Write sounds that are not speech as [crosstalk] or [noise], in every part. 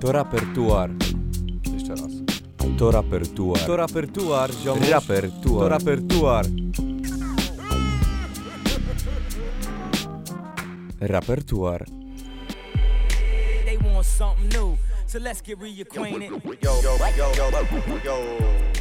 To rapertuar. Jeszcze raz. To rapertuar. To rapertuar, ziomuś. Rapertuar. To rapertuar. Rapertuar. They want something new, so let's get reacquainted. Yo, yo, yo, yo, yo.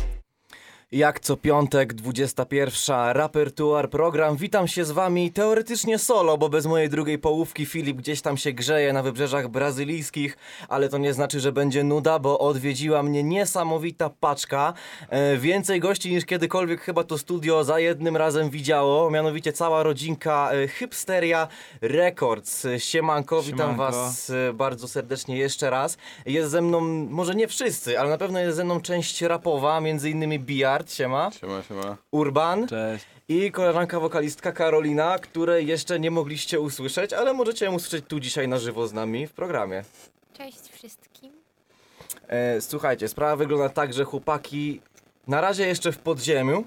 Jak co piątek, 21. Rapertuar program. Witam się z wami teoretycznie solo, bo bez mojej drugiej połówki Filip gdzieś tam się grzeje na wybrzeżach brazylijskich, ale to nie znaczy, że będzie nuda, bo odwiedziła mnie niesamowita paczka. E, więcej gości niż kiedykolwiek chyba to studio za jednym razem widziało, mianowicie cała rodzinka e, Hipsteria Records. E, Siemanko, witam Siemanko. was e, bardzo serdecznie jeszcze raz. Jest ze mną, może nie wszyscy, ale na pewno jest ze mną część rapowa, między innymi Biard, siema, Siema, siema. Urban Cześć. i koleżanka wokalistka Karolina, której jeszcze nie mogliście usłyszeć, ale możecie ją usłyszeć tu dzisiaj na żywo z nami w programie. Cześć wszystkim. E, słuchajcie, sprawa wygląda tak, że chłopaki na razie jeszcze w podziemiu,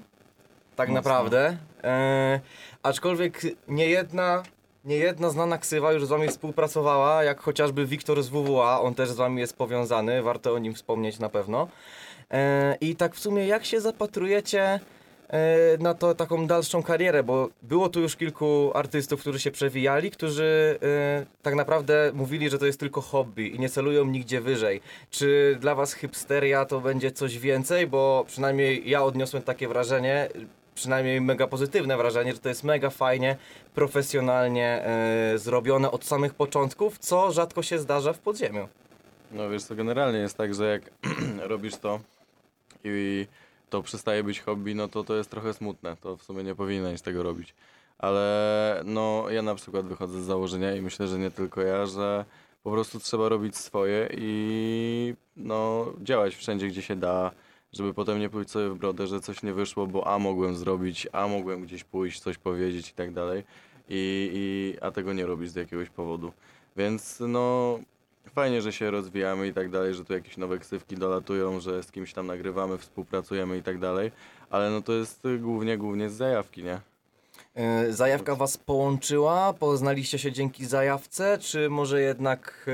tak Mocno. naprawdę, e, aczkolwiek nie jedna, nie jedna znana ksywa już z wami współpracowała, jak chociażby Wiktor z WWA, on też z wami jest powiązany, warto o nim wspomnieć na pewno. E, I tak w sumie jak się zapatrujecie e, na to taką dalszą karierę, bo było tu już kilku artystów, którzy się przewijali, którzy e, tak naprawdę mówili, że to jest tylko hobby i nie celują nigdzie wyżej. Czy dla was hipsteria to będzie coś więcej? Bo przynajmniej ja odniosłem takie wrażenie, przynajmniej mega pozytywne wrażenie, że to jest mega fajnie, profesjonalnie zrobione od samych początków, co rzadko się zdarza w podziemiu. No wiesz co, generalnie jest tak, że jak [clears throat] robisz to i to przestaje być hobby, no to to jest trochę smutne. To w sumie nie powinieneś tego robić. Ale no ja na przykład wychodzę z założenia i myślę, że nie tylko ja, że po prostu trzeba robić swoje i no działać wszędzie, gdzie się da, żeby potem nie pójść sobie w brodę, że coś nie wyszło, bo a mogłem zrobić, a mogłem gdzieś pójść, coś powiedzieć i tak dalej. I, i, a tego nie robisz z jakiegoś powodu. Więc no fajnie, że się rozwijamy i tak dalej, że tu jakieś nowe ksywki dolatują, że z kimś tam nagrywamy, współpracujemy i tak dalej, ale no to jest y, głównie, głównie z zajawki, nie? E, Zajawka was połączyła? Poznaliście się dzięki zajawce, czy może jednak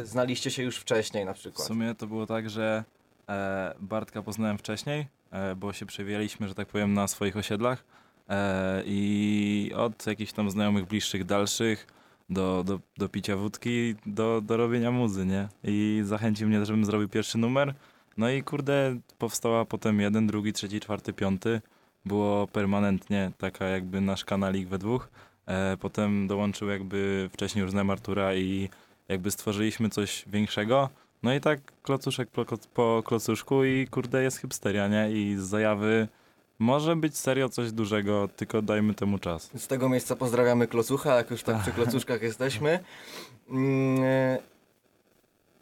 e, znaliście się już wcześniej na W przykład? sumie to było tak, że e, Bartka poznałem wcześniej, e, bo się przewijaliśmy, że tak powiem, na swoich osiedlach e, i od jakichś tam znajomych bliższych, dalszych do, do, do picia wódki, do, do robienia muzy, nie? I zachęcił mnie, żebym zrobił pierwszy numer. No i kurde, powstała potem jeden, drugi, trzeci, czwarty, piąty. Było permanentnie taka jakby nasz kanalik we dwóch. E, potem dołączył jakby wcześniej już znam Artura i jakby stworzyliśmy coś większego. No i tak klocuszek po, po klocuszku i kurde jest hipsteria, nie? I z zajawy może być serio coś dużego, tylko dajmy temu czas. Z tego miejsca pozdrawiamy Klocucha, jak już tak przy Klocuszkach jesteśmy. Mm, e,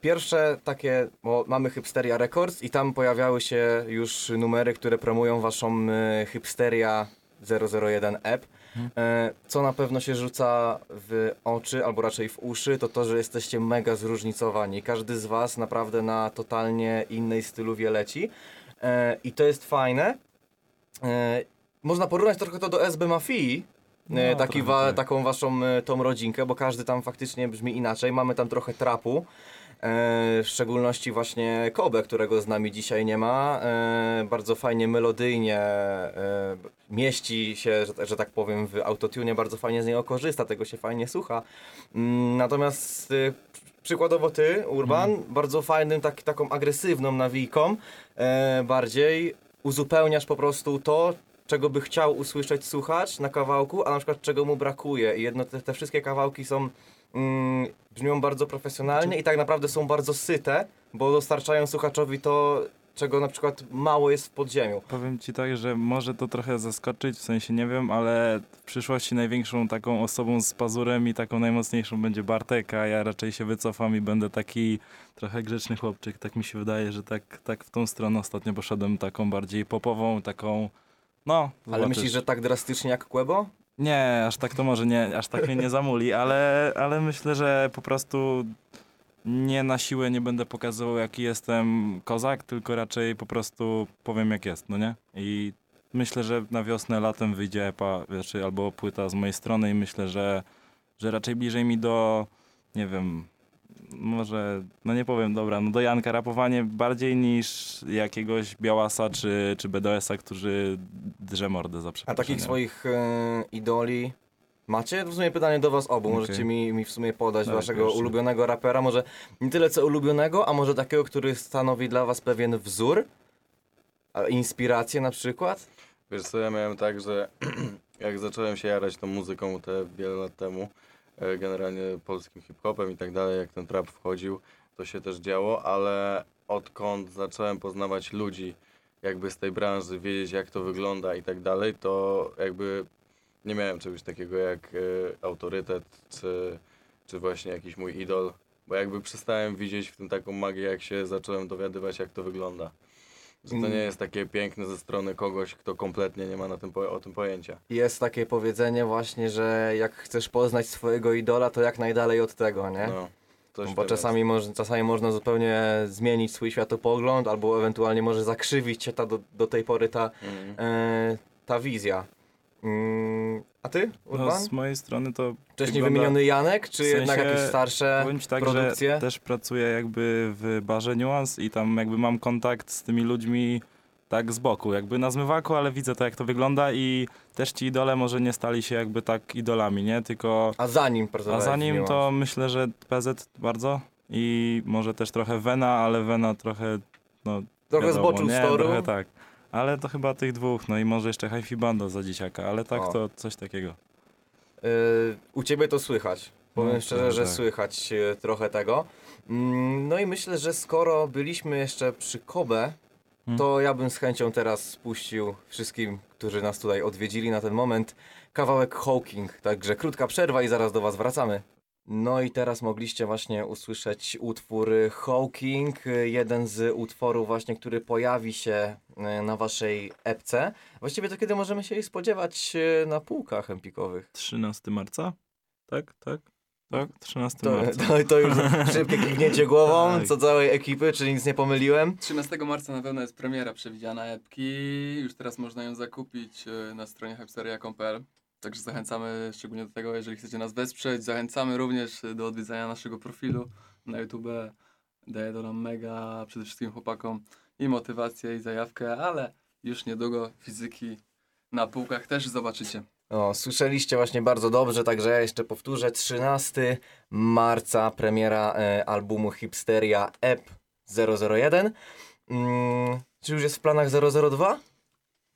Pierwsze takie, bo mamy Hipsteria Records i tam pojawiały się już numery, które promują waszą e, Hipsteria 001 app. E, Co na pewno się rzuca w oczy, albo raczej w uszy, to to, że jesteście mega zróżnicowani. Każdy z was naprawdę na totalnie innej stylu leci. E, I to jest fajne. E, Można porównać trochę to do SB Mafii, e, No, taki wa, tak. taką waszą e, tą rodzinkę, bo każdy tam faktycznie brzmi inaczej. Mamy tam trochę trapu. E, w szczególności właśnie Kobe, którego z nami dzisiaj nie ma. E, bardzo fajnie melodyjnie e, mieści się, że, że tak powiem, w autotune, bardzo fajnie z niego korzysta, tego się fajnie słucha. Mm, natomiast przykładowo ty, Urban, Mhm. bardzo fajnym, tak, taką agresywną nawijką, bardziej uzupełniasz po prostu to, czego by chciał usłyszeć, słuchać na kawałku, a na przykład czego mu brakuje. I jedno, te, te wszystkie kawałki są, mm, brzmią bardzo profesjonalnie i tak naprawdę są bardzo syte, bo dostarczają słuchaczowi to, czego na przykład mało jest w podziemiu. Powiem ci tak, że może to trochę zaskoczyć, w sensie nie wiem, ale w przyszłości największą taką osobą z pazurem i taką najmocniejszą będzie Bartek, a ja raczej się wycofam i będę taki trochę grzeczny chłopczyk. Tak mi się wydaje, że tak, tak w tą stronę ostatnio poszedłem, taką bardziej popową, taką, no, Ale zobaczysz. myślisz, że tak drastycznie jak Quebo? Nie, aż tak to może nie, aż tak mnie nie zamuli, ale, ale myślę, że po prostu nie na siłę nie będę pokazywał jaki jestem kozak, tylko raczej po prostu powiem jak jest, no nie? I myślę, że na wiosnę, latem wyjdzie epa, znaczy, albo płyta z mojej strony i myślę, że, że raczej bliżej mi do, nie wiem, może, no nie powiem, dobra, no do Janka rapowanie bardziej niż jakiegoś Białasa czy, czy BDS-a, którzy drze mordę za A takich swoich e, idoli macie? W sumie pytanie do was obu. Możecie mi, mi w sumie podać Dawaj waszego pierwszy. ulubionego rapera. Może nie tyle co ulubionego, a może takiego, który stanowi dla was pewien wzór? A Inspirację na przykład? Wiesz co, ja miałem tak, że [clears throat] jak zacząłem się jarać tą muzyką te wiele lat temu, e, generalnie polskim hip-hopem i tak dalej, jak ten trap wchodził, to się też działo, ale odkąd zacząłem poznawać ludzi jakby z tej branży, wiedzieć jak to wygląda i tak dalej, to jakby nie miałem czegoś takiego jak e, autorytet, czy, czy właśnie jakiś mój idol, bo jakby przestałem widzieć w tym taką magię, jak się zacząłem dowiadywać jak to wygląda. Że to Mm. nie jest takie piękne ze strony kogoś, kto kompletnie nie ma na tym o tym pojęcia. Jest takie powiedzenie właśnie, że jak chcesz poznać swojego idola, to jak najdalej od tego, nie? No, Bo czasami, moż, czasami można zupełnie zmienić swój światopogląd, albo ewentualnie może zakrzywić się ta do, do tej pory ta, Mhm. e, ta wizja. Mm, a ty, No, Urban? z mojej strony to Wcześniej wygląda- wymieniony Janek, czy w jednak sensie, jakieś starsze tak, produkcje? że też pracuję jakby w barze Nuance i tam jakby mam kontakt z tymi ludźmi tak z boku, jakby na zmywaku, ale widzę to jak to wygląda i też ci idole może nie stali się jakby tak idolami, nie? Tylko A zanim a pracowałeś za w nim Nuance? to myślę, że PZ bardzo i może też trochę Vena, ale Vena trochę no Trochę wiadomo, zboczył nie, z toru. Trochę tak. Ale to chyba tych dwóch, no i może jeszcze Hi-Fi Bando za dzieciaka, ale tak O. to coś takiego. Y, u ciebie to słychać. Powiem No, szczerze, że tak. słychać y, trochę tego. Mm, No i myślę, że skoro byliśmy jeszcze przy Kobe, Hmm. to ja bym z chęcią teraz spuścił wszystkim, którzy nas tutaj odwiedzili na ten moment, kawałek Hawking. Także krótka przerwa i zaraz do was wracamy. No i teraz mogliście właśnie usłyszeć utwór Hawking, jeden z utworów właśnie, który pojawi się y, na waszej epce. Właściwie to kiedy możemy się jej spodziewać y, na półkach empikowych? 13 marca? Tak, tak, tak, 13 To, marca. to, to już [laughs] szybkie kiwnięcie głową, Tak. co całej ekipy, czy nic nie pomyliłem? 13 marca na pewno jest premiera przewidziana epki. Już teraz można ją zakupić e, na stronie hypesteria.pl. Także zachęcamy szczególnie do tego, jeżeli chcecie nas wesprzeć. Zachęcamy również do odwiedzania naszego profilu na YouTube. Daję to nam mega przede wszystkim chłopakom i motywację i zajawkę, ale już niedługo fizyki na półkach też zobaczycie. O, słyszeliście właśnie bardzo dobrze, także ja jeszcze powtórzę. 13 marca premiera e, albumu Hipsteria EP 001. Mm, czy już jest w planach 002?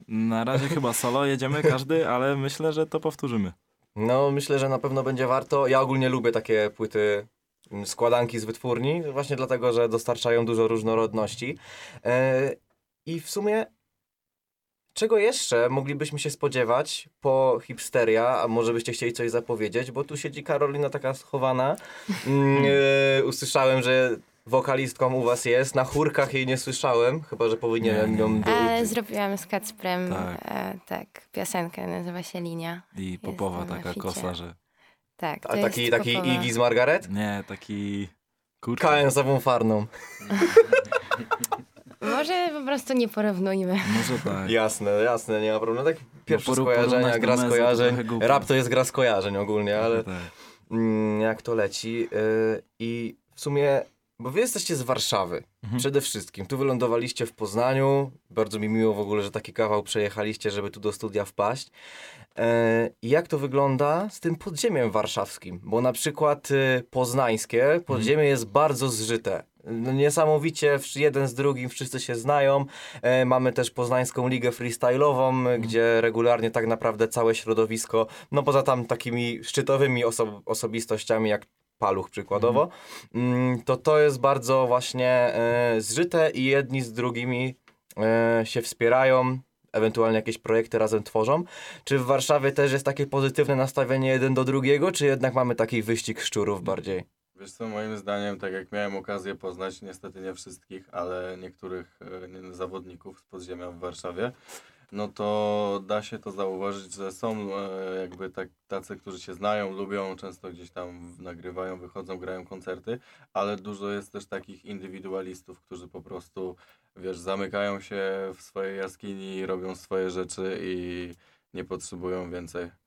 Na razie chyba solo jedziemy każdy, ale myślę, że to powtórzymy. No, myślę, że na pewno będzie warto. Ja ogólnie lubię takie płyty, mm, składanki z wytwórni, właśnie dlatego, że dostarczają dużo różnorodności. E, I w sumie, czego jeszcze moglibyśmy się spodziewać po hipsteria? A może byście chcieli coś zapowiedzieć? Bo tu siedzi Karolina taka schowana. Mm, e, usłyszałem, że wokalistką u was jest. Na chórkach jej nie słyszałem, chyba że powinienem Nie, nie, ją... do- Ale zrobiłam z Kacprem Tak. e, tak, piosenkę, nazywa się Linia. I popowa taka kosa, że... Tak, to A taki, jest taki popowa. Iggy z Margaret? Nie, taki... Kurczę. KN-ową farną. [laughs] Może po prostu nie porównujmy. Może tak. [laughs] Jasne, jasne, nie ma problemu. Tak pierwsze poru- skojarzenia, gra to skojarzeń. głupio. Rap to jest gra skojarzeń ogólnie, ale Tak. mm, jak to leci. Yy, I w sumie, bo wy jesteście z Warszawy Mhm. przede wszystkim. Tu wylądowaliście w Poznaniu. Bardzo mi miło w ogóle, że taki kawał przejechaliście, żeby tu do studia wpaść. I jak to wygląda z tym podziemiem warszawskim? Bo na przykład y, poznańskie podziemie jest bardzo zżyte. No, Niesamowicie jeden z drugim wszyscy się znają. E, mamy też Poznańską Ligę Freestyle'ową, e, gdzie regularnie tak naprawdę całe środowisko, no poza tam takimi szczytowymi oso- osobistościami jak Paluch przykładowo, mm, to to jest bardzo właśnie e, zżyte i jedni z drugimi e, się wspierają, ewentualnie jakieś projekty razem tworzą. Czy w Warszawie też jest takie pozytywne nastawienie jeden do drugiego, czy jednak mamy taki wyścig szczurów bardziej? Wiesz co, moim zdaniem, tak jak miałem okazję poznać, niestety nie wszystkich, ale niektórych nie- zawodników z podziemia w Warszawie, no to da się to zauważyć, że są e, jakby tak, tacy, którzy się znają, lubią, często gdzieś tam nagrywają, wychodzą, grają koncerty, ale dużo jest też takich indywidualistów, którzy po prostu, wiesz, zamykają się w swojej jaskini, robią swoje rzeczy i nie potrzebują więcej.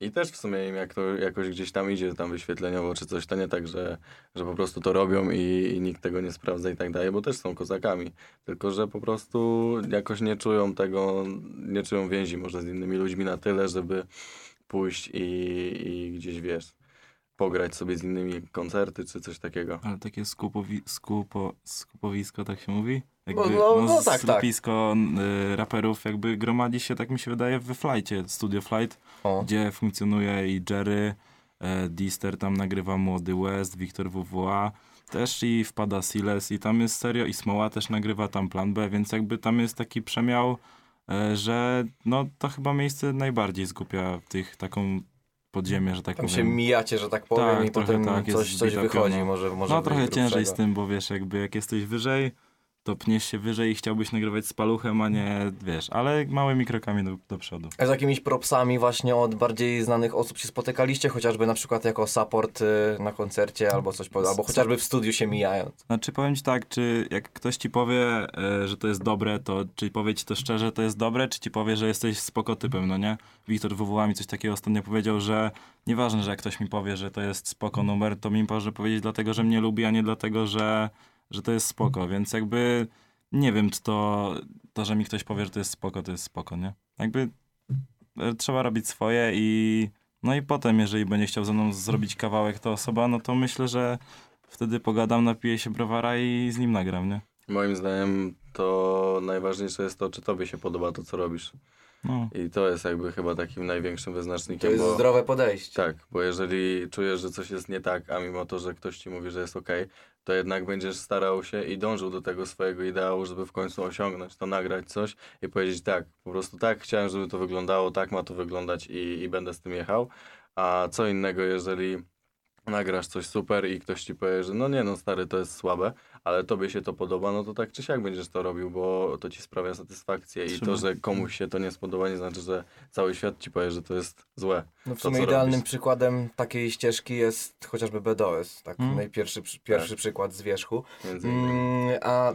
I też w sumie im jak to jakoś gdzieś tam idzie, tam wyświetleniowo czy coś, to nie tak, że, że po prostu to robią i, i nikt tego nie sprawdza i tak dalej, bo też są kozakami. Tylko, że po prostu jakoś nie czują tego, nie czują więzi może z innymi ludźmi na tyle, żeby pójść i, i gdzieś, wiesz, pograć sobie z innymi koncerty czy coś takiego. Ale takie skupowi, skupo, skupowisko, tak się mówi? Jakby, No, no, no tak, tak. skupisko y, raperów jakby gromadzi się, tak mi się wydaje, we Flightie, Studio Flight, O. gdzie funkcjonuje i Jerry, e, Dister tam nagrywa Młody West, Wiktor WWA, też i wpada Siles i tam jest serio i Smoła też nagrywa tam Plan B, więc jakby tam jest taki przemiał, e, że no to chyba miejsce najbardziej zgubia tych taką podziemię, że tak Tam się powiem. mijacie, że tak powiem, Tak, i trochę potem tak, coś, coś wychodzi, może, może No trochę ciężej z tym, bo wiesz, jakby jak jesteś wyżej, to pniesz się wyżej i chciałbyś nagrywać z paluchem, a nie, wiesz, ale małymi krokami do, do przodu. A z jakimiś propsami właśnie od bardziej znanych osób się spotykaliście, chociażby na przykład jako support y, na koncercie albo coś, albo chociażby w studiu się mijając. Znaczy powiem ci tak, czy jak ktoś ci powie, e, że to jest dobre, to czy powie ci to szczerze, to jest dobre, czy ci powie, że jesteś spoko typem, no nie? Wiktor WWA mi coś takiego ostatnio powiedział, że nieważne, że jak ktoś mi powie, że to jest spoko numer, to mi może powiedzieć dlatego, że mnie lubi, a nie dlatego, że, że to jest spoko, więc jakby nie wiem, czy to, to, że mi ktoś powie, że to jest spoko, to jest spoko, nie? Jakby e, trzeba robić swoje i no i potem, jeżeli będzie chciał ze mną zrobić kawałek ta osoba, no to myślę, że wtedy pogadam, napiję się browara i z nim nagram, nie? Moim zdaniem to najważniejsze jest to, czy tobie się podoba to, co robisz. No. I to jest jakby chyba takim największym To wyznacznikiem, jest bo... zdrowe podejście. Tak, bo jeżeli czujesz, że coś jest nie tak, a mimo to, że ktoś ci mówi, że jest ok, to jednak będziesz starał się i dążył do tego swojego ideału, żeby w końcu osiągnąć to, nagrać coś i powiedzieć tak, po prostu tak, chciałem, żeby to wyglądało, tak ma to wyglądać i, i będę z tym jechał. A co innego, jeżeli nagrasz coś super i ktoś ci powie, że no nie no stary, to jest słabe, ale tobie się to podoba, no to tak czy siak będziesz to robił, bo to ci sprawia satysfakcję i to, że komuś się to nie spodoba, nie znaczy, że cały świat ci powie, że to jest złe. No w to, sumie co idealnym robisz. przykładem takiej ścieżki jest chociażby BDOS, tak Mm. najpierwszy pierwszy Tak. przykład z wierzchu. Mm, a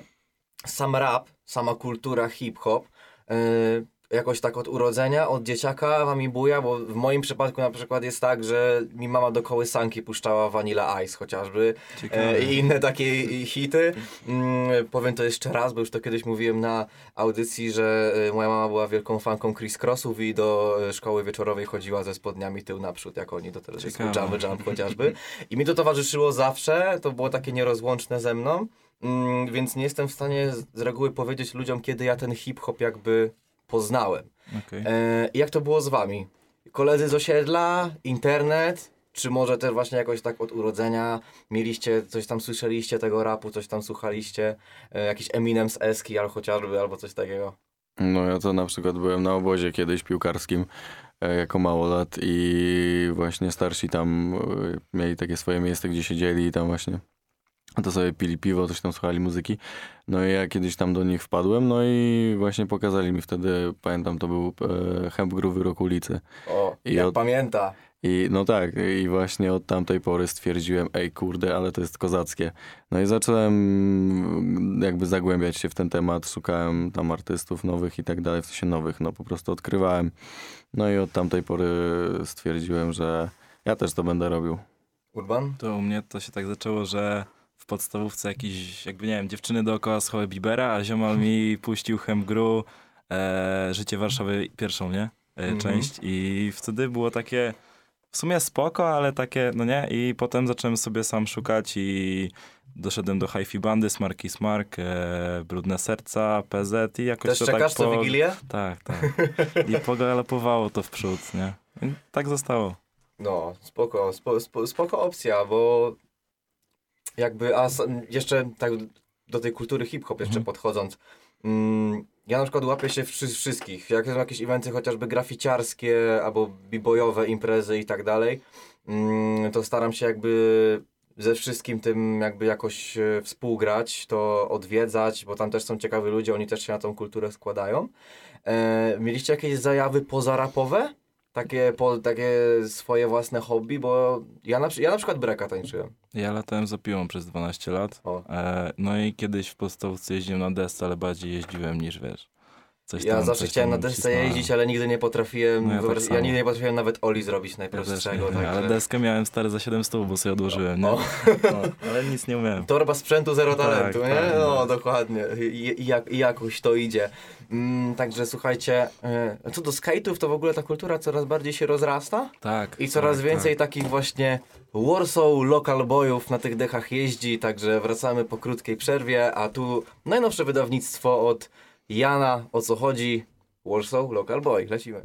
sam rap, sama kultura hip-hop y, jakoś tak od urodzenia, od dzieciaka wami buja, bo w moim przypadku na przykład jest tak, że mi mama do kołysanki puszczała Vanilla Ice chociażby e, i inne takie hity. Mm, powiem to jeszcze raz, bo już to kiedyś mówiłem na audycji, że e, moja mama była wielką fanką Chris Crossów i do e, szkoły wieczorowej chodziła ze spodniami tył naprzód, jak oni do teledysku. Jump Jump [laughs] chociażby. I mi to towarzyszyło zawsze, to było takie nierozłączne ze mną, mm, więc nie jestem w stanie z reguły powiedzieć ludziom, kiedy ja ten hip-hop jakby poznałem. Okej. E, jak to było z wami? Koledzy z osiedla, internet, czy może też właśnie jakoś tak od urodzenia mieliście, coś tam słyszeliście tego rapu, coś tam słuchaliście, e, jakiś Eminem z Eski albo chociażby, albo coś takiego? No ja to na przykład byłem na obozie kiedyś piłkarskim e, jako małolat i właśnie starsi tam e, mieli takie swoje miejsce, gdzie siedzieli i tam właśnie to sobie pili piwo, coś tam słuchali muzyki. No i ja kiedyś tam do nich wpadłem, no i właśnie pokazali mi wtedy, pamiętam, to był e, Hemp Groove Wyrok ulicy. O, I jak od- pamięta. I no tak, i właśnie od tamtej pory stwierdziłem, ej kurde, ale to jest kozackie. No i zacząłem jakby zagłębiać się w ten temat, szukałem tam artystów nowych i tak dalej, w sensie nowych, no po prostu odkrywałem. No i od tamtej pory stwierdziłem, że ja też to będę robił. Urban? To u mnie to się tak zaczęło, że w podstawówce jakieś, jakby nie wiem, dziewczyny dookoła słuchały Bibera, a ziomal mi puścił Hemgru, e, Życie Warszawy pierwszą, nie? E, Mhm. Część i wtedy było takie w sumie spoko, ale takie, no nie? I potem zacząłem sobie sam szukać i doszedłem do Hi-Fi Bandy, Smarki Smark, e, Brudne Serca, PZ i jakoś Też to czekasz tak co Wigilię? Tak, tak. [laughs] I pogalopowało to w przód, nie? I tak zostało. No, spoko, spo, spo, spoko opcja, bo jakby, a jeszcze tak do tej kultury hip-hop jeszcze Mhm. podchodząc, mm, ja na przykład łapię się wszy, wszystkich, jak są jakieś eventy chociażby graficiarskie, albo b-boyowe imprezy i tak dalej, mm, to staram się jakby ze wszystkim tym jakby jakoś e, współgrać, to odwiedzać, bo tam też są ciekawi ludzie, oni też się na tą kulturę składają. E, mieliście jakieś zajawy pozarapowe? Takie, po, takie swoje własne hobby, bo ja na, ja na przykład breka tańczyłem. Ja latałem za piłą przez 12 lat. E, no i kiedyś w podstawówce jeździłem na desce, ale bardziej jeździłem niż wiesz. Coś Ja tam, zawsze chciałem na desce jeździć, ale nigdy nie potrafiłem, No ja tak ja nigdy nie potrafiłem nawet Oli zrobić Ja najprostszego. nie, ale deskę miałem stary za 700, bo sobie odłożyłem, nie? O. No, ale nic nie umiałem. Torba sprzętu, zero [laughs] Tak, talentu, nie? tak, no, no. dokładnie. I, jak, jakoś to idzie. Mm, także słuchajcie, y, co do skate'ów, to w ogóle ta kultura coraz bardziej się rozrasta Tak. i coraz tak, więcej Tak. takich właśnie Warsaw local boyów na tych dechach jeździ, także wracamy po krótkiej przerwie, a tu najnowsze wydawnictwo od Jana, o co chodzi? Warsaw Local Boy, lecimy.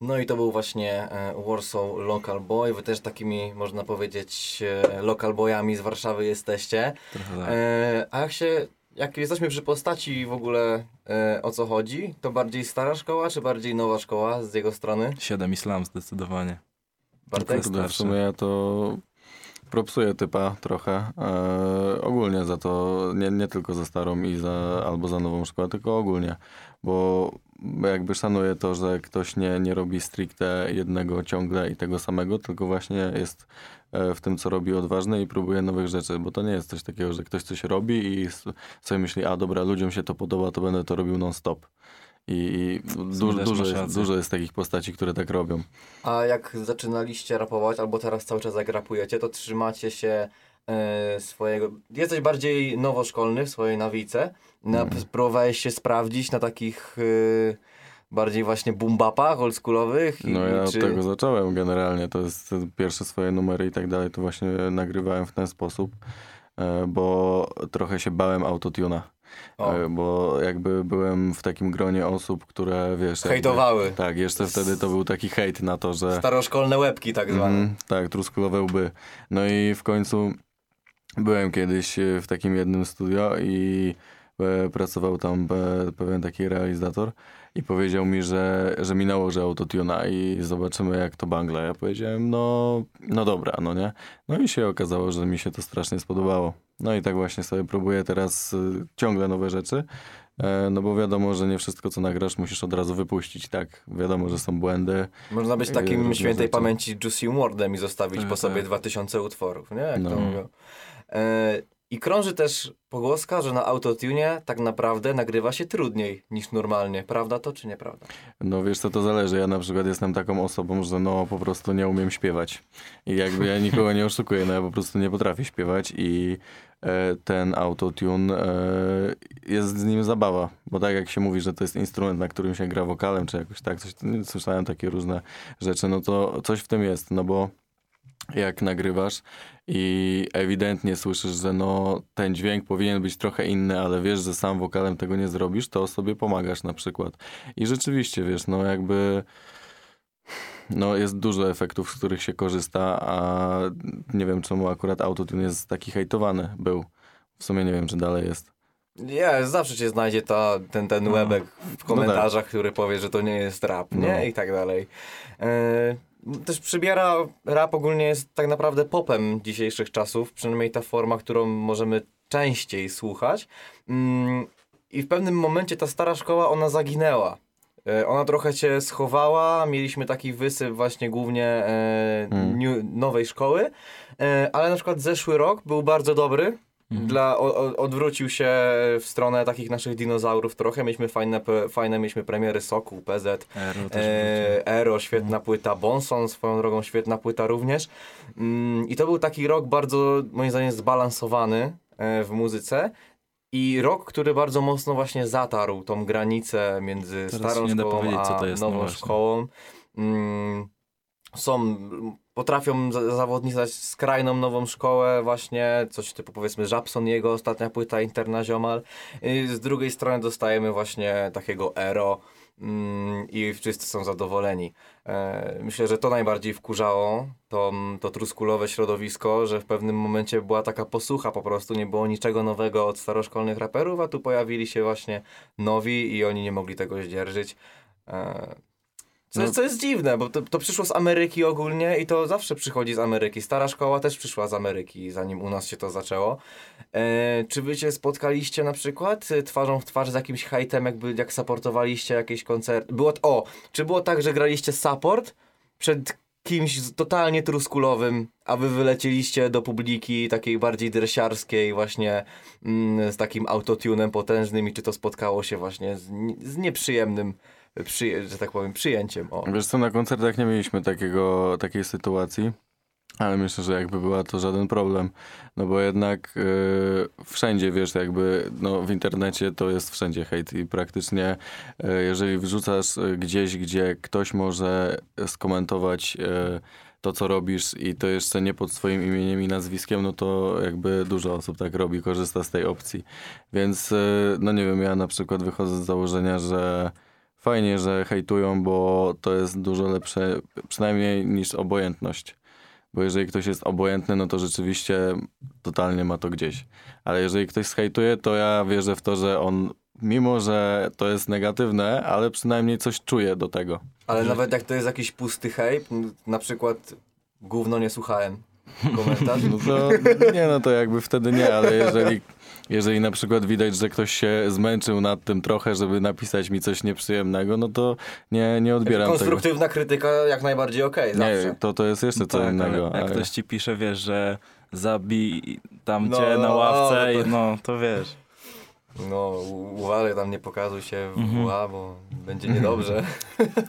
No i to był właśnie e, Warsaw Local Boy. Wy też takimi, można powiedzieć, e, local boyami z Warszawy jesteście. Trochę tak. E, a jak się, jak jesteśmy przy postaci w ogóle e, o co chodzi, to bardziej stara szkoła, czy bardziej nowa szkoła z jego strony? 7 islam zdecydowanie. Bartek? w sumie ja to propsuję typa trochę. E, ogólnie za to, nie, nie tylko za starą i za, albo za nową szkołę, tylko ogólnie. Bo jakby szanuję to, że ktoś nie, nie robi stricte jednego ciągle i tego samego, tylko właśnie jest e, w tym, co robi odważny i próbuje nowych rzeczy, bo to nie jest coś takiego, że ktoś coś robi i sobie myśli, a dobra, ludziom się to podoba, to będę to robił non-stop. I, i du, dużo, jest, dużo jest takich postaci, które tak robią. A jak zaczynaliście rapować, albo teraz cały czas jak rapujecie, to trzymacie się e, swojego... Jesteś bardziej nowoszkolny w swojej nawice. Na, Mhm. Próbowałeś się sprawdzić na takich e, bardziej właśnie boom-bapach oldschoolowych? i- No ja od czy- tego zacząłem generalnie, to jest pierwsze swoje numery i tak dalej, to właśnie nagrywałem w ten sposób, e, bo trochę się bałem autotuna, O, e, bo jakby byłem w takim gronie osób, które wiesz... jakby- hejtowały. Tak, jeszcze wtedy to był taki hejt na to, że... Staroszkolne łebki tak zwane. Mhm, tak, truskolowe łby. No i w końcu byłem kiedyś e, w takim jednym studio i e, pracował tam pewien taki realizator i powiedział mi, że, że mi nałoży autotuna i zobaczymy jak to bangla. Ja powiedziałem, no, no dobra, no nie? No i się okazało, że mi się to strasznie spodobało. No i tak właśnie sobie próbuję teraz e, ciągle nowe rzeczy, e, no bo wiadomo, że nie wszystko co nagrasz musisz od razu wypuścić, tak? Wiadomo, że są błędy, Można być e, takim świętej rzeczy. pamięci Juicy Wardem i zostawić Tak, po sobie tak. 2000 utworów, nie? Jak to No. mówią. E, I krąży też pogłoska, że na autotune tak naprawdę nagrywa się trudniej niż normalnie. Prawda to czy nieprawda? No wiesz co, to zależy. Ja na przykład jestem taką osobą, że no po prostu nie umiem śpiewać. I jakby ja nikogo nie oszukuję, no ja po prostu nie potrafię śpiewać i e, ten autotune e, jest z nim zabawa. Bo tak jak się mówi, że to jest instrument, na którym się gra wokalem, czy jakoś tak, coś, słyszałem takie różne rzeczy, no to coś w tym jest, no bo jak nagrywasz i ewidentnie słyszysz, że no ten dźwięk powinien być trochę inny, ale wiesz, że sam wokalem tego nie zrobisz, to sobie pomagasz na przykład. I rzeczywiście, wiesz, no jakby no jest dużo efektów, z których się korzysta, a nie wiem czemu akurat autotune jest taki hejtowany był. W sumie nie wiem, czy dalej jest. Nie, zawsze cię znajdzie ta, ten, ten No. łebek w komentarzach, który powie, że to nie jest rap, nie? No. I tak dalej. E, też przybiera, rap ogólnie jest tak naprawdę popem dzisiejszych czasów, przynajmniej ta forma, którą możemy częściej słuchać. Mm, I w pewnym momencie ta stara szkoła, ona zaginęła. E, Ona trochę się schowała, mieliśmy taki wysyp właśnie głównie e, Mm. new, nowej szkoły, e, ale na przykład zeszły rok był bardzo dobry. Dla, o, odwrócił się w stronę takich naszych dinozaurów trochę. Mieliśmy fajne, fajne mieliśmy premiery Soku, PZ, wrócił. e, Ero, świetna płyta, Bonson swoją drogą, świetna płyta również. Mm, I to był taki rok bardzo, moim zdaniem, zbalansowany e, w muzyce. I rok, który bardzo mocno właśnie zatarł tą granicę między Teraz starą szkołą a no nową właśnie. szkołą. Mm, są, potrafią za- zawodnicy dać skrajną nową szkołę właśnie, coś typu powiedzmy Żabson, jego ostatnia płyta Interna Ziomal. I z drugiej strony dostajemy właśnie takiego Ero mm, i wszyscy są zadowoleni. E, myślę, że to najbardziej wkurzało to, to truskulowe środowisko, że w pewnym momencie była taka posłucha po prostu, nie było niczego nowego od staroszkolnych raperów, a tu pojawili się właśnie nowi i oni nie mogli tego zdzierżyć. E, co, No. jest, co jest dziwne, bo to, to przyszło z Ameryki ogólnie i to zawsze przychodzi z Ameryki. Stara szkoła też przyszła z Ameryki, zanim u nas się to zaczęło. E, czy wy się spotkaliście na przykład e, twarzą w twarz z jakimś hejtem, jakby jak supportowaliście jakieś koncerty? Było, o, czy było tak, że graliście support przed kimś totalnie truskulowym, a wy wylecieliście do publiki takiej bardziej dresiarskiej właśnie mm, z takim autotunem potężnym i czy to spotkało się właśnie z, z nieprzyjemnym, przyje, że tak powiem, przyjęciem. O. Wiesz co, na koncertach nie mieliśmy takiego, takiej sytuacji, ale myślę, że jakby była to żaden problem, no bo jednak y, wszędzie, wiesz, jakby no, w internecie to jest wszędzie hejt i praktycznie y, jeżeli wrzucasz y, gdzieś, gdzie ktoś może skomentować y, to, co robisz i to jeszcze nie pod swoim imieniem i nazwiskiem, no to jakby dużo osób tak robi, korzysta z tej opcji. Więc y, no nie wiem, ja na przykład wychodzę z założenia, że fajnie, że hejtują, bo to jest dużo lepsze, przynajmniej niż obojętność. Bo jeżeli ktoś jest obojętny, no to rzeczywiście totalnie ma to gdzieś. Ale jeżeli ktoś zhejtuje, to ja wierzę w to, że on, mimo że to jest negatywne, ale przynajmniej coś czuje do tego. Ale nawet jak to jest jakiś pusty hejt, na przykład gówno nie słuchałem, komentarz, No to nie, no to jakby wtedy nie, ale jeżeli, jeżeli na przykład widać, że ktoś się zmęczył nad tym trochę, żeby napisać mi coś nieprzyjemnego, no to nie, nie odbieram tego. konstruktywna krytyka jak najbardziej okej, zawsze. Nie, to, to jest jeszcze co Tak, innego. jak ale- ktoś ci pisze, wiesz, że zabij tam No, cię na no, ławce, no i to- no to wiesz. No, uważaj tam, nie pokazuj się w Mhm. WA, bo będzie niedobrze.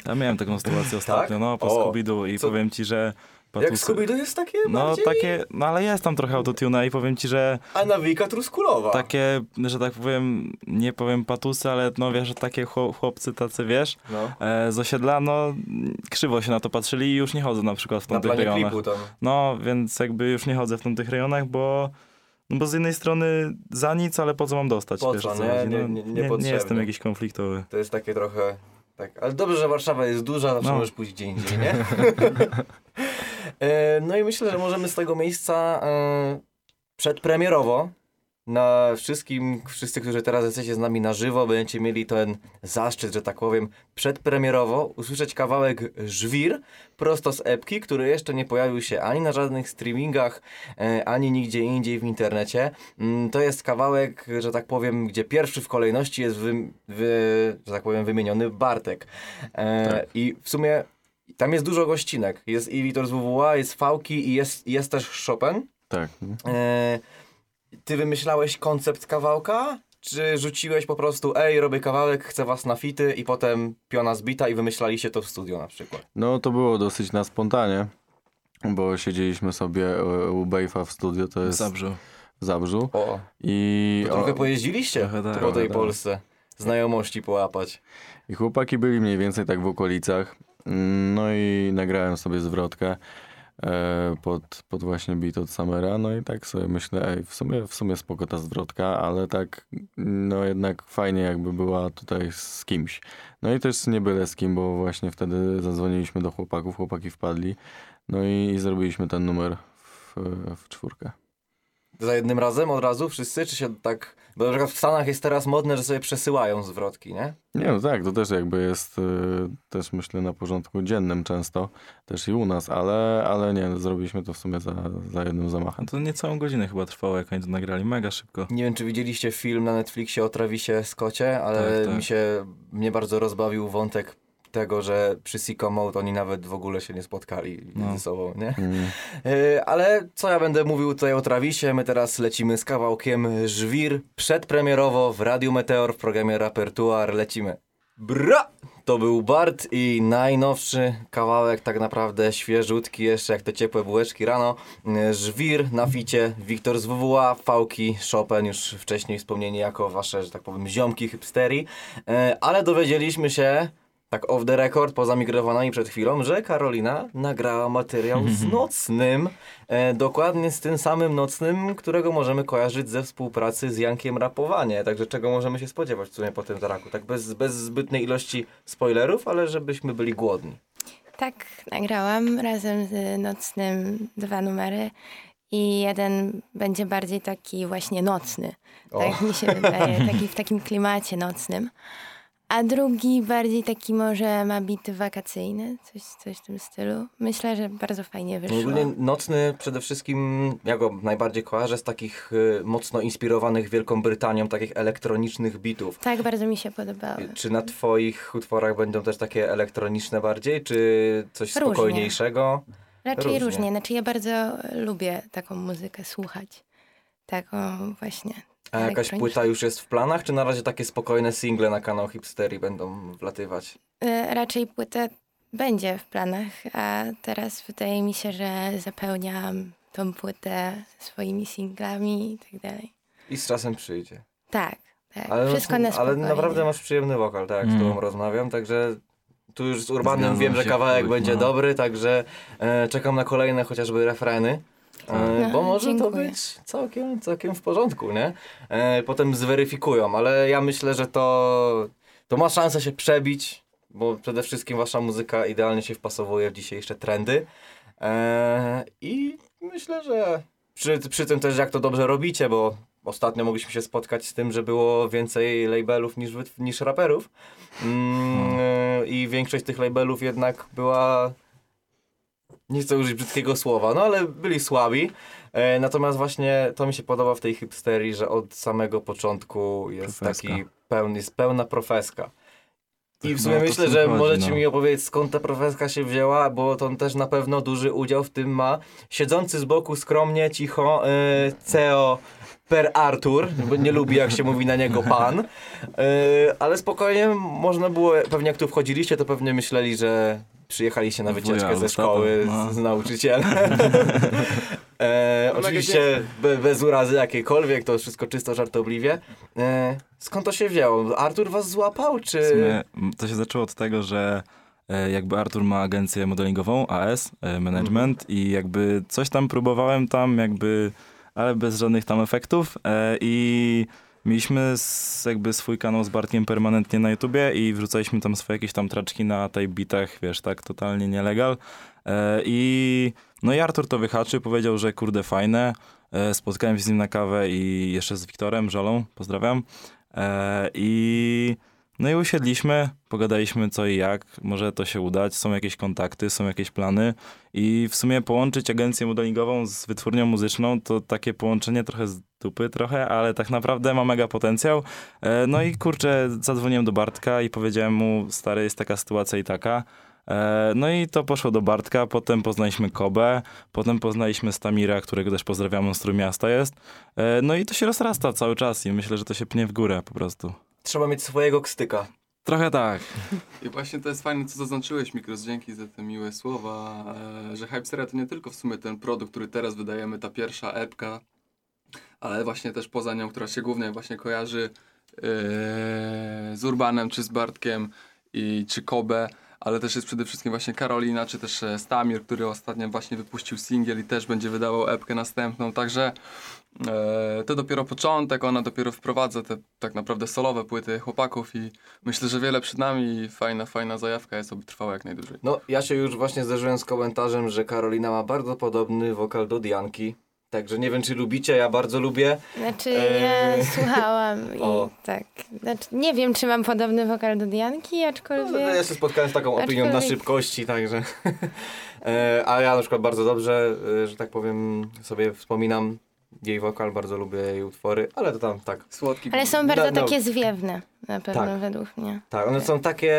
Ja miałem taką sytuację [laughs] ostatnio, no po Tak? Scooby-Doo i co- powiem ci, że Jak Patusy- Scooby-Doo jest takie No bardziej... takie, no ale jest tam trochę autotuna i powiem ci, że A nawika truskulowa. takie, że tak powiem, nie powiem patusy, ale no wiesz, że takie chło- chłopcy tacy, wiesz, No. e, z osiedla, no krzywo się na to patrzyli i już nie chodzę na przykład w Na tamtych planie rejonach. No, więc jakby już nie chodzę w tamtych rejonach, bo no bo z jednej strony za nic, ale po co mam dostać? Po wiesz, co, nie? No, nie- nie, nie jestem jakiś konfliktowy. To jest takie trochę... Tak, ale dobrze, że Warszawa jest duża, zawsze No. możesz pójść gdzie indziej, nie? [laughs] e, no i myślę, że możemy z tego miejsca e, przedpremierowo na wszystkim, wszyscy, którzy teraz jesteście z nami na żywo, będziecie mieli ten zaszczyt, że tak powiem, przedpremierowo usłyszeć kawałek Żwir prosto z epki, który jeszcze nie pojawił się ani na żadnych streamingach, e, ani nigdzie indziej w internecie. Mm, To jest kawałek, że tak powiem, gdzie pierwszy w kolejności jest, wy, wy, że tak powiem, wymieniony Bartek. Tak. I w sumie tam jest dużo gościnek. Jest i Witor z WWA, jest Fałki i jest, jest też Chopin. Tak. E, ty wymyślałeś koncept kawałka? Czy rzuciłeś po prostu, ej, robię kawałek, chcę was na fity i potem piona zbita i wymyślaliście to w studio na przykład? No to było dosyć na spontanie, bo siedzieliśmy sobie e, u Bejfa w studio, to jest Zabrzu. Zabrzu. O, I, to trochę o, pojeździliście Trochę tak. po tej tak. Polsce. Znajomości połapać. I chłopaki byli mniej więcej tak w okolicach. No i nagrałem sobie zwrotkę e, pod, pod właśnie beat od Samera. No i tak sobie myślę, ej, w sumie, w sumie spoko ta zwrotka, ale tak no jednak fajnie jakby była tutaj z kimś. No i też nie byle z kim, bo właśnie wtedy zadzwoniliśmy do chłopaków, chłopaki wpadli. No i, i zrobiliśmy ten numer w, w czwórkę. Za jednym razem od razu wszyscy, czy się tak... Bo na przykład w Stanach jest teraz modne, że sobie przesyłają zwrotki, nie? Nie, no tak, to też jakby jest y, też myślę na porządku dziennym często, też i u nas, ale, ale nie, zrobiliśmy to w sumie za, za jednym zamachem. To niecałą godzinę chyba trwało, jak oni to nagrali, mega szybko. Nie wiem, czy widzieliście film na Netflixie o Travisie Scotcie, ale Tak, tak. mi się, mnie bardzo rozbawił wątek tego, że przy Sicko Mode oni nawet w ogóle się nie spotkali No. między sobą, nie? Mm. Ale co ja będę mówił tutaj o Travisie, my teraz lecimy z kawałkiem Żwir, przedpremierowo w Radiu Meteor w programie Rapertuar, lecimy. Bra! To był Bart i najnowszy kawałek, tak naprawdę świeżutki jeszcze, jak te ciepłe bułeczki rano. Yy, Żwir na ficie, Wiktor z WWA, Fałki, Chopin, już wcześniej wspomnieni jako wasze, że tak powiem, ziomki hipsteri. Yy, ale dowiedzieliśmy się, tak off the record, poza mikrofonami przed chwilą, że Karolina nagrała materiał z Nocnym, e, dokładnie z tym samym Nocnym, którego możemy kojarzyć ze współpracy z Jankiem Rapowanie. Także czego możemy się spodziewać w sumie po tym traku? Tak bez, bez zbytniej ilości spoilerów, ale żebyśmy byli głodni. Tak, nagrałam razem z Nocnym dwa numery i jeden będzie bardziej taki właśnie nocny. O. Tak mi się wydaje, taki w takim klimacie nocnym. A drugi bardziej taki może ma bity wakacyjny, coś, coś w tym stylu. Myślę, że bardzo fajnie wyszło. Ogólnie nocny przede wszystkim, ja go najbardziej kojarzę z takich y, mocno inspirowanych Wielką Brytanią, takich elektronicznych bitów. Tak, bardzo mi się podobało. Czy na twoich utworach będą też takie elektroniczne bardziej, czy coś Różnie. spokojniejszego? Raczej różnie. różnie. Znaczy ja bardzo lubię taką muzykę słuchać. Taką właśnie. A jakaś płyta już jest w planach, czy na razie takie spokojne single na kanał Hipsterii będą wlatywać? Y, Raczej płyta będzie w planach, a teraz wydaje mi się, że zapełniam tą płytę swoimi singlami i tak dalej. I z czasem przyjdzie. Tak, tak. Ale, Wszystko na ale naprawdę masz przyjemny wokal, tak, jak z Mm. tobą rozmawiam, także tu już z Urbanem Zgadzam wiem, że kawałek będzie no. dobry, także e, czekam na kolejne chociażby refreny. E, No, bo może to dziękuję. być całkiem, całkiem w porządku, nie? E, potem zweryfikują, ale ja myślę, że to, to ma szansę się przebić, bo przede wszystkim wasza muzyka idealnie się wpasowuje w dzisiejsze trendy. E, I myślę, że przy, przy tym też jak to dobrze robicie, bo ostatnio mogliśmy się spotkać z tym, że było więcej labelów niż, niż raperów. Mm, e, I większość tych labelów jednak była. Nie chcę użyć brzydkiego słowa, no ale byli słabi. E, natomiast właśnie to mi się podoba w tej hipsterii, że od samego początku jest Profeska. taki pełny, jest pełna profeska. I w No, sumie to myślę, że chodzi, możecie no. mi opowiedzieć skąd ta profeska się wzięła, bo to też na pewno duży udział w tym ma siedzący z boku skromnie, cicho, e, CEO per Artur, bo nie lubi jak się mówi na niego pan, e, ale spokojnie można było, pewnie jak tu wchodziliście, to pewnie myśleli, że przyjechaliście na wycieczkę ze szkoły no. z, z nauczycielem. [laughs] e, No, oczywiście be, bez urazy jakiejkolwiek, to wszystko czysto żartobliwie. E, skąd to się wzięło? Artur was złapał, czy... Sumie to się zaczęło od tego, że e, jakby Artur ma agencję modelingową, AS, e, Management i jakby coś tam próbowałem tam jakby, ale bez żadnych tam efektów e, i mieliśmy s, jakby swój kanał z Bartkiem permanentnie na YouTubie i wrzucaliśmy tam swoje jakieś tam traczki na tej bitach, wiesz, tak totalnie nielegal. E, i no i Artur to wyhaczył, powiedział, że kurde fajne, e, spotkałem się z nim na kawę i jeszcze z Wiktorem Żolą, pozdrawiam. E, i no i usiedliśmy, pogadaliśmy co i jak, może to się udać, są jakieś kontakty, są jakieś plany i w sumie połączyć agencję modelingową z wytwórnią muzyczną to takie połączenie trochę z dupy trochę, ale tak naprawdę ma mega potencjał. E, No i kurczę, zadzwoniłem do Bartka i powiedziałem mu, stary, jest taka sytuacja i taka. E, No i to poszło do Bartka, potem poznaliśmy Kobę, potem poznaliśmy Stamira, którego też pozdrawiam, on z jest. E, No i to się rozrasta cały czas i myślę, że to się pnie w górę po prostu. Trzeba mieć swojego kstyka. Trochę tak. I właśnie to jest fajne, co zaznaczyłeś, Mikros, dzięki za te miłe słowa, e, że Hypeseria to nie tylko w sumie ten produkt, który teraz wydajemy, ta pierwsza epka, ale właśnie też poza nią, która się głównie właśnie kojarzy e, z Urbanem, czy z Bartkiem, i, czy Kobe, ale też jest przede wszystkim właśnie Karolina, czy też e, Stamir, który ostatnio właśnie wypuścił singiel i też będzie wydawał epkę następną, także to dopiero początek, ona dopiero wprowadza te tak naprawdę solowe płyty chłopaków i myślę, że wiele przed nami i fajna, fajna zajawka jest, aby trwała jak najdłużej. No, ja się już właśnie zderzyłem z komentarzem, że Karolina ma bardzo podobny wokal do Dianki. Także nie wiem, czy lubicie, ja bardzo lubię. Znaczy, Eee. ja słuchałam i O. tak. Znaczy, nie wiem, czy mam podobny wokal do Dianki, No, aczkolwiek... ja się spotkałem z taką opinią na Aczkolwiek- szybkości, także. [laughs] E, A ja na przykład bardzo dobrze, e, że tak powiem, sobie wspominam jej wokal, bardzo lubię jej utwory, ale to tam tak. Słodki Ale są bardzo No, takie zwiewne, na pewno Tak. według mnie. Tak, one są takie.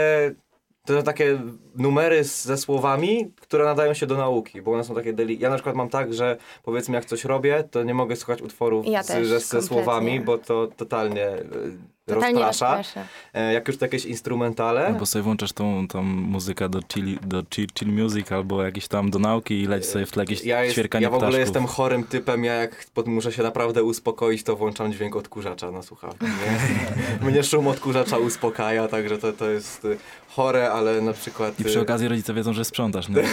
To są takie numery z, ze słowami, które nadają się do nauki, bo one są takie deli... Ja na przykład mam tak, że powiedzmy jak coś robię, to nie mogę słuchać utworów Ja z, też, ze, ze słowami, bo to totalnie, e, Totalnie rozprasza. rozprasza. E, Jak już to jakieś instrumentale, Albo sobie włączasz tą, tą muzykę do chill, do chill, chill music, albo jakieś tam do nauki i leci sobie w tle jakieś ja, jest, ćwierkanie ja w ogóle ptaszków. jestem chorym typem, ja jak muszę się naprawdę uspokoić, to włączam dźwięk odkurzacza na słuchawki. Nie? [laughs] Mnie szum odkurzacza uspokaja, także to, to jest y, chore, ale na przykład... I przy y, okazji rodzice wiedzą, że sprzątasz, nie? [laughs]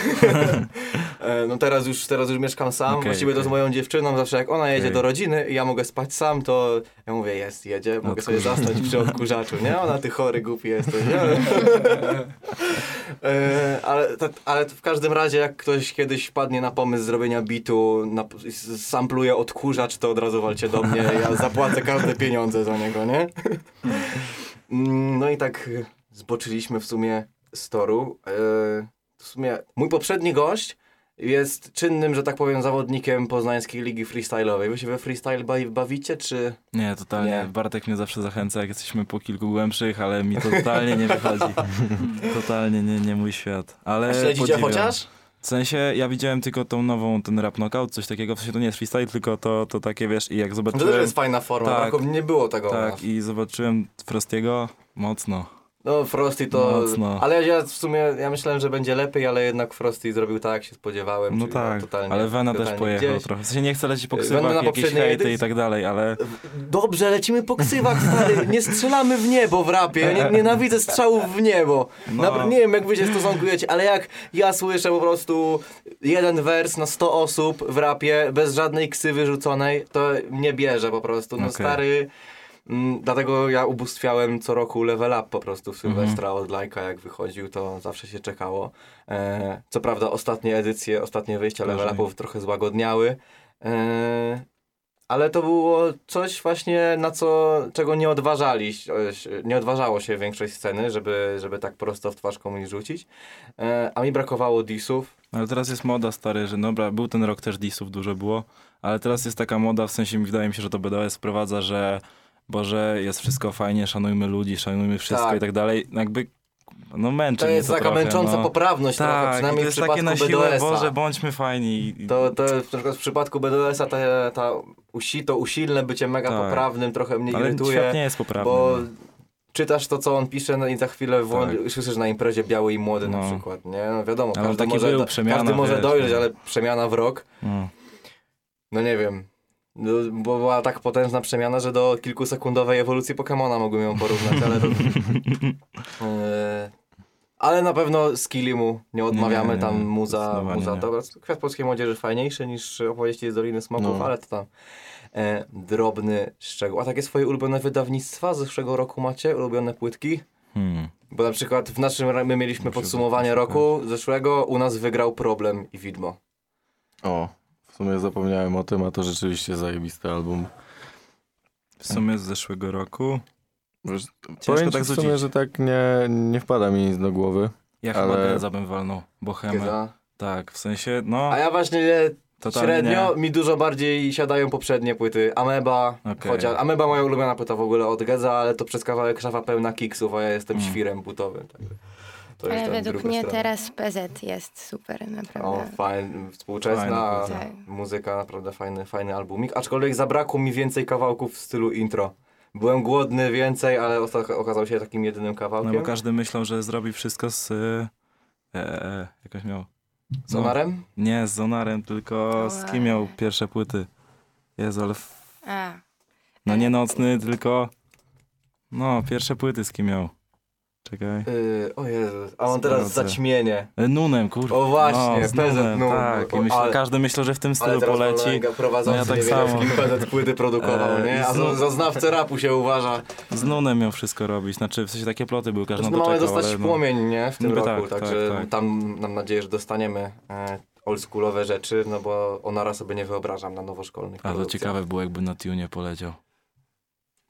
E, No teraz już, teraz już mieszkam sam, Okej, właściwie to z moją dziewczyną, zawsze jak ona jedzie Okej. do rodziny i ja mogę spać sam, to ja mówię, jest, jedzie, mogę sobie Odkurzacz. Zasnąć przy odkurzaczu, nie? Ona, ty chory, głupi jesteś, nie? E, ale, ale w każdym razie, jak ktoś kiedyś wpadnie na pomysł zrobienia bitu, na, sampluje odkurzacz, to od razu walcie do mnie, ja zapłacę każde pieniądze za niego, nie? Mm, No i tak zboczyliśmy w sumie z toru. E, W sumie mój poprzedni gość jest czynnym, że tak powiem, zawodnikiem Poznańskiej Ligi Freestyle'owej. Wy się we freestyle bawi- bawicie, czy... Nie, totalnie. Nie. Bartek mnie zawsze zachęca, jak jesteśmy po kilku głębszych, ale mi to totalnie nie wychodzi. [laughs] totalnie nie, nie mój świat. Ale A śledzicie podziwiam. chociaż? W sensie, ja widziałem tylko tą nową, ten rap knockout, coś takiego, w sensie to nie jest freestyle, tylko to, to takie, wiesz, i jak To zobaczyłem... też jest fajna forma, Tak. nie było tego. Tak, i zobaczyłem Frostiego, mocno. No Frosty to... Mocno. Ale ja w sumie, ja myślałem, że będzie lepiej, ale jednak Frosty zrobił tak, jak się spodziewałem. No tak, totalnie, ale Vena też pojechał gdzieś. trochę. W sensie nie chcę lecieć po Vena ksywach, na jakieś poprzedniej hejty i tak dalej, ale Dobrze, lecimy po ksywach, stary. Nie strzelamy w niebo w rapie. Nie, nienawidzę strzałów w niebo. No. Napra- nie wiem, jak wy się stosunkujecie, ale jak ja słyszę po prostu jeden wers na 100 osób w rapie, bez żadnej ksywy rzuconej, to mnie bierze po prostu. No Okej. stary... Mm, dlatego ja ubóstwiałem co roku level up po prostu w Sylwestra Mhm. od lajka, jak wychodził, to zawsze się czekało. E, co prawda ostatnie edycje, ostatnie wyjścia level upów trochę złagodniały. E, ale to było coś właśnie, na co, czego nie odważali, nie odważało się większość sceny, żeby, żeby tak prosto w twarz komuś rzucić. E, a mi brakowało disów. Ale teraz jest moda, stary, że dobra, był ten rok też disów dużo było, ale teraz jest taka moda, w sensie mi wydaje mi się, że to BDS wprowadza, że Boże, jest wszystko fajnie, szanujmy ludzi, szanujmy wszystko Tak. i tak dalej. Jakby, no męczy To jest to taka trochę, męcząca no. poprawność trochę, Tak, to przynajmniej w jest przypadku takie na siłę, BDS-a. Boże, bądźmy fajni. To, to na przykład w przypadku BDS-a ta, ta usi, to usilne bycie mega Tak. poprawnym trochę mnie ale irytuje. świat nie jest poprawny. Bo no. czytasz to, co on pisze no i za chwilę włą- Tak. słyszysz na imprezie biały i młody na No. przykład, nie? No wiadomo, Ale każdy może, był, każdy może wiesz, dojrzeć, no. ale przemiana w rok, No. no nie wiem. No, bo była tak potężna przemiana, że do kilkusekundowej ewolucji Pokemona mogłem ją porównać, ale to... [laughs] E, ale na pewno skilli mu nie odmawiamy, Nie, nie, tam muza, muza nie. dobra, kwiat polskiej młodzieży fajniejszy niż opowieści z Doliny Smoków, No. ale to tam e, drobny szczegół. A takie swoje ulubione wydawnictwa z zeszłego roku macie? Ulubione płytki? Hmm. Bo na przykład w naszym, my mieliśmy Muszę podsumowanie roku zeszłego, u nas wygrał Problem i Widmo. O, w sumie zapomniałem o tym, a to rzeczywiście zajebisty album. W sumie z zeszłego roku. Wiesz, powiem tak w sumie, rzucić. że tak nie, nie wpada mi nic do głowy. Ja Ale- chyba Genza bym walnął, Bohemę. Kieza. Tak, w sensie, no, A ja właśnie totalnie średnio mi dużo bardziej siadają poprzednie płyty. Ameba, Okej. chociaż Ameba moja ulubiona płyta w ogóle od Geza, ale to przez kawałek szafa pełna kiksów, a ja jestem Mm. świrem to już Ale według mnie strona. teraz PZ jest super, naprawdę. O, fajn, współczesna. Tak. muzyka, naprawdę fajny, fajny albumik. Aczkolwiek zabrakło mi więcej kawałków w stylu intro. Byłem głodny więcej, ale okazał się takim jedynym No kawałkiem. bo każdy myślał, że zrobi wszystko z... E, e, jakoś miał... Zonarem? Nie, z Zonarem, tylko z kim miał pierwsze płyty? Jezu, ale... f- A, No nie nocny, tylko... No, pierwsze płyty z kim miał? Czekaj. Yy, o Jezus, a on teraz zaćmienie. E, Nunem, kurwa. O właśnie, no, z PZ Nunem, Nun. Tak, i O, myśl, ale- każdy myślał, że w tym stylu poleci. No ja tak samo. PZ płyty produkował, E, nie? [laughs] A za, za znawcę rapu się uważa. Z Nunem miał wszystko robić, znaczy w sensie takie ploty były, każdy no to mamy dostać ale no. płomień, nie? W tym Niby roku, tak, także tak, tak. tam mam nadzieję, że dostaniemy e, oldschoolowe rzeczy, no bo Onara sobie nie wyobrażam na nowoszkolnych A produkcjach. ciekawe było, jakby na tunie poleciał.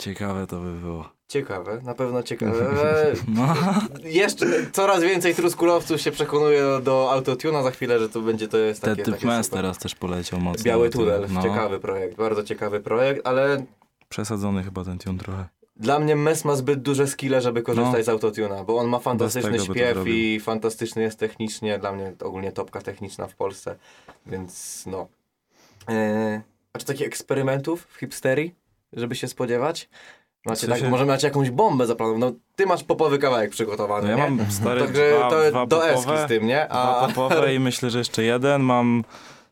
Ciekawe to by było. Ciekawe, na pewno ciekawe. E, [laughs] No. Jeszcze coraz więcej truskulowców się przekonuje do, autotuna za chwilę, że to będzie to jest Ten takie, typ takie teraz też poleciał mocno. Biały tunel, No. ciekawy projekt, bardzo ciekawy projekt, ale Przesadzony chyba ten tune trochę. Dla mnie Mes ma zbyt duże skille, żeby korzystać No. z autotuna, bo on ma fantastyczny śpiew i fantastyczny jest technicznie. Dla mnie ogólnie topka techniczna w Polsce, więc no. Eee, a czy takich eksperymentów w hipsterii, żeby się spodziewać? Macie tak, może macie jakąś bombę zaplanowaną. No, ty masz popowy kawałek przygotowany, No ja nie? mam stary Także dwa, to dwa do eski popowe, z tym, nie? dwa A popowe i myślę, że jeszcze jeden. Mam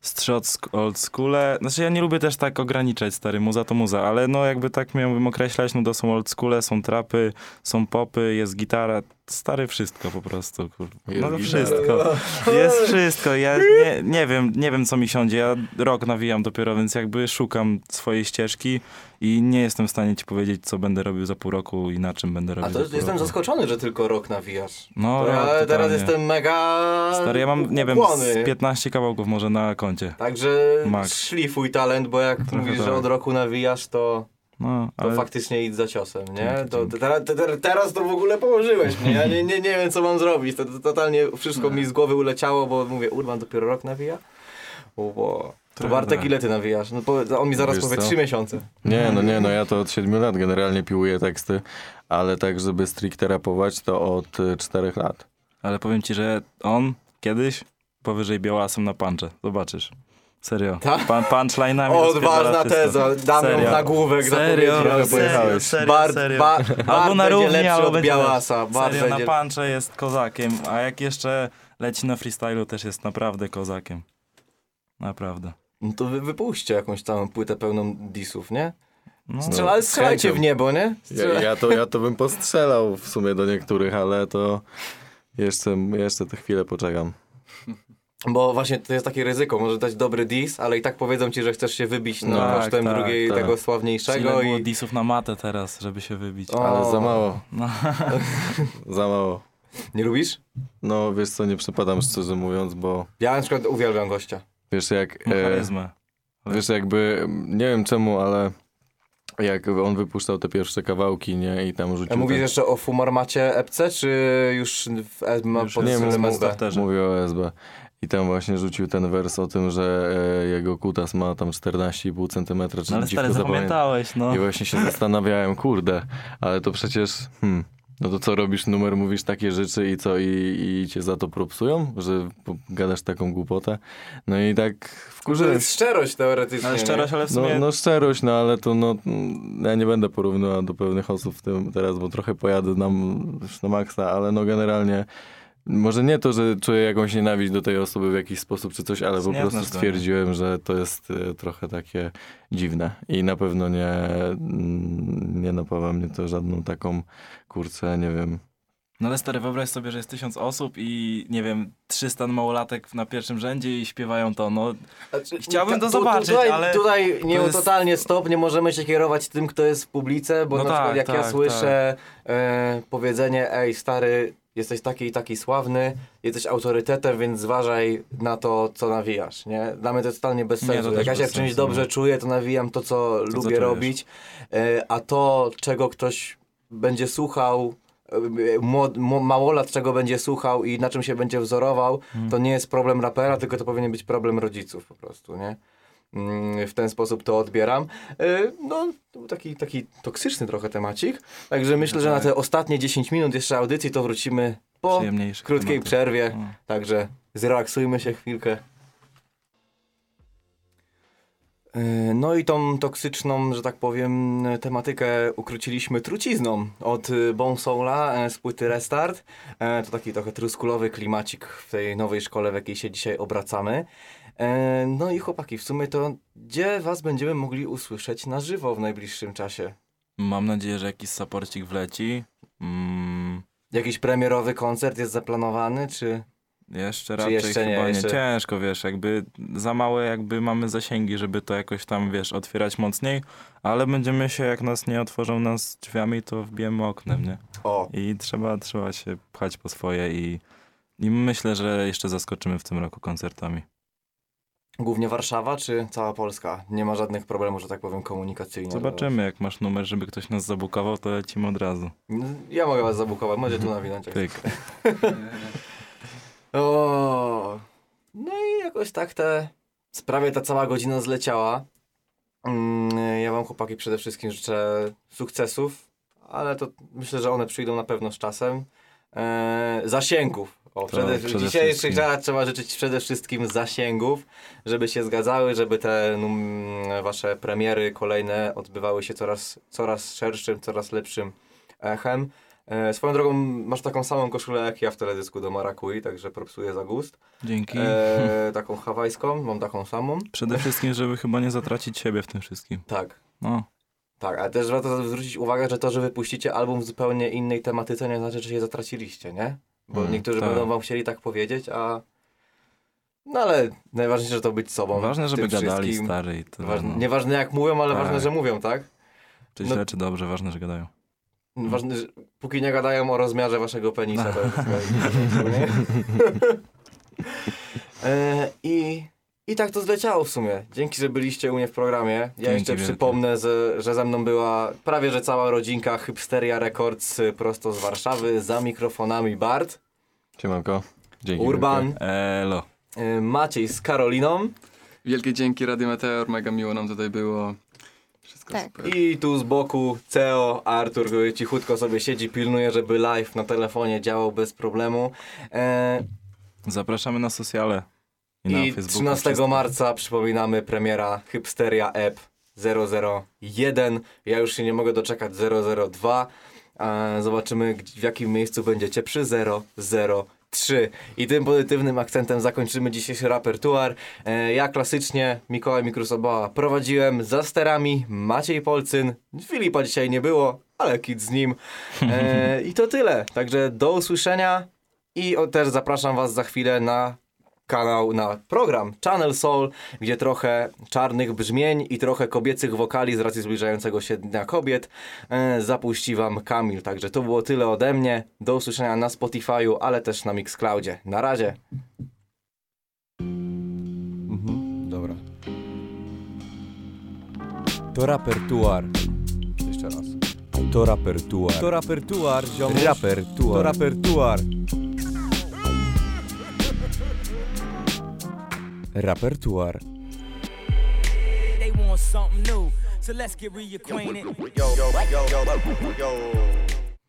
strzot old schoole. Znaczy ja nie lubię też tak ograniczać, stary, muza to muza, ale no jakby tak miałbym określać, no to są old schoole, są trapy, są popy, jest gitara, stary wszystko po prostu, kurwa. No wszystko. Jest wszystko. Ja nie, nie wiem, nie wiem co mi siądzie. Ja rok nawijam dopiero, więc jakby szukam swojej ścieżki i nie jestem w stanie ci powiedzieć, co będę robił za pół roku i na czym będę robił A to jestem roku. zaskoczony, że tylko rok nawijasz. No, To rok, ja teraz jestem mega Stary, ja mam, nie wiem, z 15 kawałków może na koncie. Także Max. szlifuj talent, bo jak Trochę mówisz, że tak. od roku nawijasz, to No, to ale faktycznie idź za ciosem, nie? Dzięki, To, dzięki. to, teraz, to, teraz- to w ogóle położyłeś mnie, ja nie, nie, nie wiem co mam zrobić, to, to totalnie wszystko mi z głowy uleciało, bo mówię, Urban dopiero rok nawija? O, To Bartek, tak. ile ty nawijasz? No, po, on mi zaraz Wiesz powie co? 3 miesiące. Nie, no nie, no ja to od 7 lat generalnie piłuję teksty, ale tak, żeby stricte rapować, to od 4 lat. Ale powiem ci, że on kiedyś powyżej Białasem na puncze. Zobaczysz. Serio. Tak? Pan, punchline'ami Odważna teza, damy Serio. nagłówek Serio, zapowiedzi, serio, pojechałeś. serio, Bart, serio. Ba, Albo na równi, albo od będzie Białasa. Bart Serio, będzie... na puncze jest kozakiem, a jak jeszcze leci na freestylu, też jest naprawdę kozakiem. Naprawdę. No to wy wypuśćcie jakąś całą płytę pełną disów, nie? No, Strzela, ale strzelajcie w niebo, nie? Ja, Strzelaj- ja, to, ja to bym postrzelał w sumie do niektórych, ale to jeszcze, jeszcze te chwilę poczekam. Bo właśnie to jest takie ryzyko, może dać dobry dis, ale i tak powiedzą ci, że chcesz się wybić no, Tak, kosztem tak, drugiej tak. tego Ile sławniejszego było i... disów na matę teraz, żeby się wybić. O. Ale za mało, No. [laughs] za mało. Nie lubisz? No wiesz co, nie przepadam szczerze mówiąc, bo Ja na przykład uwielbiam gościa. wiesz jak... E, charyzmę. wiesz jakby, nie wiem czemu, ale jak on wypuszczał te pierwsze kawałki, nie, i tam A rzucił... mówisz te- jeszcze o Fumarmacie epce, czy już w e, ma Już pod nie, mów-. Mówię o SB. I tam właśnie rzucił ten wers o tym, że e, jego kutas ma tam 14,5 cm, czy No ale stary, zapamiętałeś, no. I właśnie się zastanawiałem, kurde, ale to przecież, hmm, no to co robisz numer, mówisz takie rzeczy i co, i, i cię za to propsują, że gadasz taką głupotę? No i tak To wkurzyłem jest szczerość teoretycznie. Ale szczerość, ale w no, sumie... no szczerość, no ale to no, ja nie będę porównywał do pewnych osób w tym teraz, bo trochę pojadę nam już na maksa, ale no generalnie może nie to, że czuję jakąś nienawiść do tej osoby w jakiś sposób czy coś, ale po prostu stwierdziłem, że to jest e, trochę takie dziwne i na pewno nie, mm, nie napawa mnie to żadną taką kurczę, nie wiem. No ale stary, wyobraź sobie, że jest tysiąc osób i nie wiem, 300 małolatek na pierwszym rzędzie i śpiewają to, no. Znaczy, Chciałbym to tu- zobaczyć, tutaj, ale Tutaj nie to jest- totalnie stop, nie możemy się kierować tym, kto jest w publice, bo No na przykład tak, jak ja tak, słyszę e, powiedzenie, ej stary, jesteś taki i taki sławny, jesteś autorytetem, więc zważaj na to, co nawijasz, nie? Dla mnie to jest totalnie bez Nie, sensu. to jak ja się w czymś dobrze no. czuję, to nawijam to, co co lubię czujesz. robić, e, a to, czego ktoś będzie słuchał, e, małolat czego będzie słuchał i na czym się będzie wzorował, Hmm. to nie jest problem rapera, tylko to powinien być problem rodziców po prostu, nie? Mm, W ten sposób to odbieram. E, No, to był taki, taki toksyczny trochę temacik. Także myślę, że na te ostatnie 10 minut jeszcze audycji to wrócimy po krótkiej tematy. przerwie. No. Także zrelaksujmy się chwilkę. E, No i tą toksyczną, że tak powiem, tematykę ukróciliśmy trucizną od y, Bone Soula e, z płyty Restart. To taki trochę truskulowy klimacik w tej nowej szkole, w jakiej się dzisiaj obracamy. E, No i chłopaki, w sumie to gdzie was będziemy mogli usłyszeć na żywo w najbliższym czasie? Mam nadzieję, że jakiś saporcik wleci. Mm, Jakiś premierowy koncert jest zaplanowany, czy... jeszcze raczej jeszcze nie, chyba nie, jeszcze- Ciężko, wiesz, jakby za małe jakby mamy zasięgi, żeby to jakoś tam, wiesz, otwierać mocniej, ale będziemy się, jak nas nie otworzą nas drzwiami, to wbijemy oknem, nie? O, I trzeba, trzeba się pchać po swoje i, i myślę, że jeszcze zaskoczymy w tym roku koncertami. Głównie Warszawa czy cała Polska? Nie ma żadnych problemów, że tak powiem, komunikacyjnych. Zobaczymy, jak masz numer, żeby ktoś nas zabukował, to lecimy od razu. Ja mogę was zabukować, może tu nawinąć. jak Pyk. [laughs] O, no i jakoś tak te sprawie ta cała godzina zleciała. Mm, Ja wam chłopaki przede wszystkim życzę sukcesów, ale to myślę, że one przyjdą na pewno z czasem. E, zasięgów. O, przede, w przede dzisiejszych wszystkim. czasach trzeba życzyć przede wszystkim zasięgów, żeby się zgadzały, żeby te num, wasze premiery kolejne odbywały się coraz, coraz szerszym, coraz lepszym echem. E, swoją drogą masz taką samą koszulę jak ja w teledysku do Marakui, także propsuję za gust. Dzięki. E, taką hawajską, mam taką samą. Przede wszystkim, żeby chyba nie zatracić siebie w tym wszystkim. Tak. No, Tak, ale też warto zwrócić uwagę, że to, że wypuścicie album w zupełnie innej tematyce, nie znaczy, że się zatraciliście, nie? Bo Mm, niektórzy tak. będą wam chcieli tak powiedzieć, a... No ale najważniejsze to być sobą. ważne, żeby gadali wszystkim. stary i to Ważne, no, Nieważne jak mówią, ale Tak. ważne, że mówią, tak? czy no- źle, czy dobrze, ważne, że gadają. Ważne, że póki nie gadają o rozmiarze waszego penisa, to jest e, I I tak to zleciało w sumie. Dzięki, że byliście u mnie w programie. Ja Dzięki jeszcze wielkie. przypomnę, że, że ze mną była prawie że cała rodzinka Hipsteria Records y, prosto z Warszawy. Za mikrofonami Bart, Siemanko. Dzięki. Urban, wielkie. Elo. y, Maciej z Karoliną Wielkie dzięki Radio Meteor, mega miło nam tutaj było. Wszystko Tak. super. i tu z boku CEO Artur, który cichutko sobie siedzi, pilnuje, żeby live na telefonie działał bez problemu. E, Zapraszamy na sociale. I, I Facebooku. 13 wszystko. marca przypominamy premiera Hipsteria App 001. Ja już się nie mogę doczekać 002. E, Zobaczymy w jakim miejscu będziecie przy 003. I tym pozytywnym akcentem zakończymy dzisiejszy repertuar. E, Ja klasycznie Mikołaj Mikrusoboa prowadziłem za sterami Maciej Polcyn. Filipa dzisiaj nie było, ale kit z nim. E, [laughs] I to tyle. Także do usłyszenia. I o, też zapraszam Was za chwilę na kanał, na program Channel Soul, gdzie trochę czarnych brzmień i trochę kobiecych wokali z racji zbliżającego się Dnia Kobiet e, zapuści Wam Kamil. Także to było tyle ode mnie. Do usłyszenia na Spotify'u, ale też na Mixcloudzie. Na razie. Mhm, dobra. To rapertuar. Jeszcze raz. To rapertuar. To rapertuar, ziomuś. Rapertuar. To rapertuar. Rapertuar. They want something new. So let's get reacquainted. yo, yo, yo, yo, yo.